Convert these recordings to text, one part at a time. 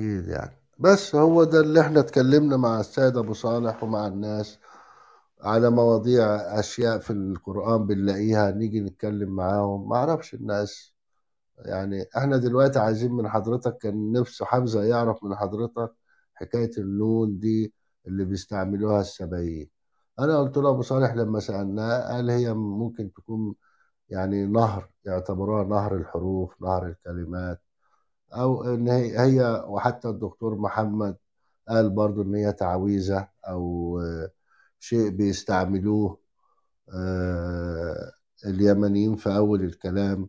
أكيد يعني. بس هو ده اللي إحنا اتكلمنا مع السيد أبو صالح ومع الناس على مواضيع أشياء في القرآن بنلاقيها نيجي نتكلم معاهم. ما أعرفش الناس يعني إحنا دلوقتي عايزين من حضرتك كان نفسه حمزة يعرف من حضرتك حكاية النون دي اللي بيستعملوها السبعين أنا قلت له أبو صالح لما سألناه قال هي ممكن تكون يعني نهر يعتبروها نهر الحروف نهر الكلمات. أو إن هي, وحتى الدكتور محمد قال برضو إن هي تعويذة أو آه، شيء بيستعملوه آه، اليمنيين في أول الكلام.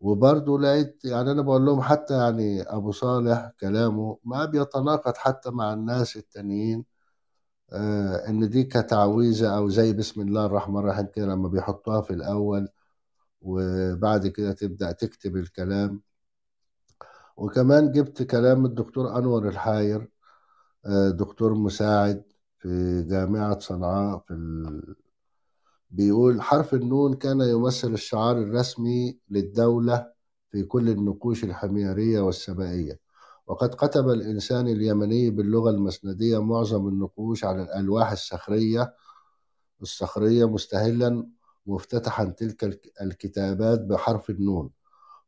وبرضه لقيت يعني أنا بقول لهم حتى يعني أبو صالح كلامه ما بيتناقض حتى مع الناس التانيين آه، إن دي كتعويذة أو زي بسم الله الرحمن الرحيم كده لما بيحطوها في الأول وبعد كده تبدأ تكتب الكلام. وكمان جبت كلام الدكتور أنور الحاير آه، دكتور مساعد في جامعة صنعاء في ال... بيقول حرف النون كان يمثل الشعار الرسمي للدولة في كل النقوش الحميرية والسبائية وقد كتب الإنسان اليمني باللغة المسندية معظم النقوش على الألواح الصخرية الصخرية مستهلا مفتتحا تلك الك- الكتابات بحرف النون.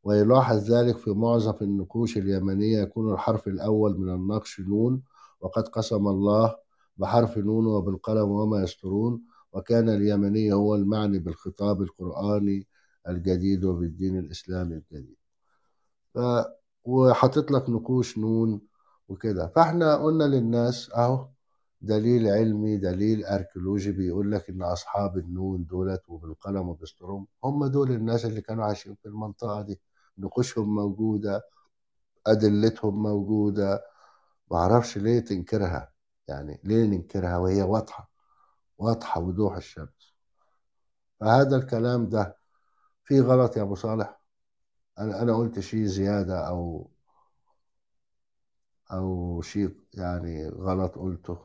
ويلاحظ ذلك في معظم النقوش اليمنية يكون الحرف الأول من النقش نون وقد قسم الله بحرف نون وبالقلم وما يسطرون وكان اليمني هو المعني بالخطاب القرآني الجديد وبالدين الإسلامي الجديد. ف... وحاطط لك نقوش نون وكده. فاحنا قلنا للناس أهو دليل علمي دليل أركيولوجي بيقول لك إن أصحاب النون دولت وبالقلم وبالسطرهم هم دول الناس اللي كانوا عايشين في المنطقة دي. نقوشهم موجودة أدلتهم موجودة. معرفش ليه تنكرها يعني ليه ننكرها وهي واضحة واضحة وضوح الشمس. فهذا الكلام ده فيه غلط يا أبو صالح. أنا أنا قلت شيء زيادة أو أو شيء يعني غلط قلته.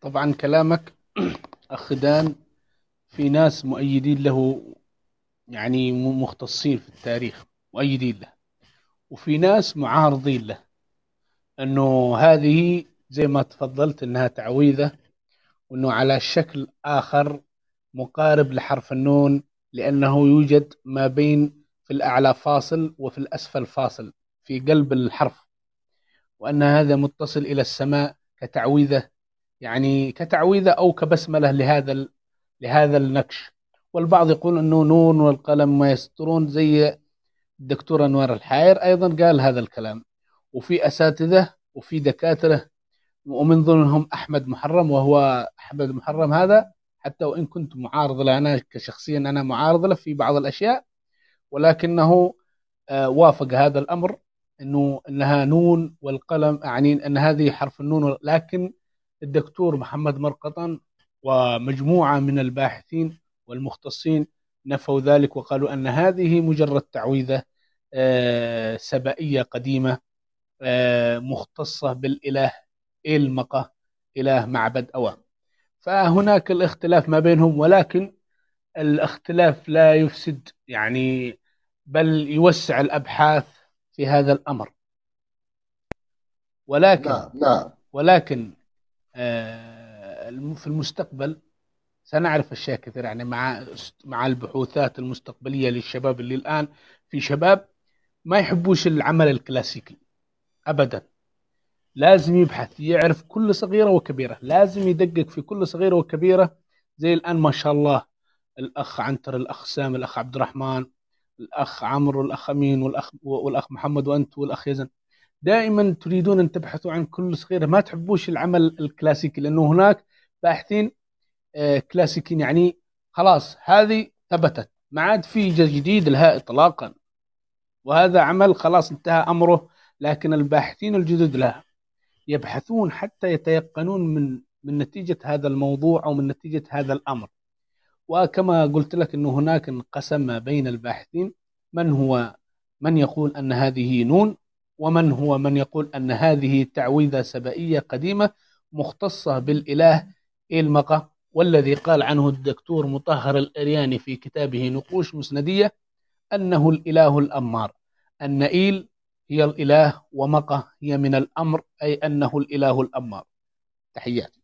طبعا كلامك أخ دان في ناس مؤيدين له يعني مختصين في التاريخ مؤيدين له. وفي ناس معارضين له. أنه هذه زي ما تفضلت أنها تعويذة وأنه على شكل آخر مقارب لحرف النون لأنه يوجد ما بين في الأعلى فاصل وفي الأسفل فاصل في قلب الحرف. وأن هذا متصل إلى السماء كتعويذة يعني كتعويذة أو كبسملة لهذا لهذا النكش والبعض يقول أنه نون والقلم ما يسطرون زي الدكتور أنوار الحاير أيضا قال هذا الكلام. وفي أساتذة وفي دكاترة ومن ضمنهم أحمد محرم وهو أحمد محرم هذا حتى وإن كنت معارض له أنا كشخصيا أنا معارض له في بعض الأشياء ولكنه آه، وافق هذا الأمر أنه أنها نون والقلم يعني أن هذه حرف النون لكن الدكتور محمد مرقطن ومجموعة من الباحثين والمختصين نفوا ذلك وقالوا أن هذه مجرد تعويذة آه، سبائية قديمة آه، مختصة بالإله إلمقة إله معبد أوام. فهناك الاختلاف ما بينهم ولكن الاختلاف لا يفسد يعني بل يوسع الأبحاث في هذا الأمر. ولكن نعم نعم. ولكن آه، في المستقبل سنعرف أشياء كثيرة يعني مع مع البحوثات المستقبلية للشباب اللي الآن في شباب ما يحبوش العمل الكلاسيكي أبدا. لازم يبحث يعرف كل صغيرة وكبيرة لازم يدقق في كل صغيرة وكبيرة. زي الآن ما شاء الله الأخ عنتر الأخ سام الأخ عبد الرحمن الأخ عمرو والأخ أمين والأخ والأخ محمد وأنت والأخ يزن. دائما تريدون أن تبحثوا عن كل صغيرة ما تحبوش العمل الكلاسيكي لأنه هناك باحثين كلاسيكيين يعني خلاص هذه ثبتت. ما عاد في جديد لها إطلاقا. وهذا عمل خلاص انتهى أمره لكن الباحثين الجدد لها يبحثون حتى يتيقنون من من نتيجة هذا الموضوع أو من نتيجة هذا الأمر. وكما قلت لك أنه هناك انقسم بين الباحثين من هو من يقول أن هذه نون ومن هو من يقول أن هذه تعويذة سبائية قديمة مختصة بالإله إلمقة. والذي قال عنه الدكتور مطهر الأرياني في كتابه نقوش مسندية أنه الإله الأمار. النئيل هي الإله ومقة هي من الأمر أي أنه الإله الأمر تحيات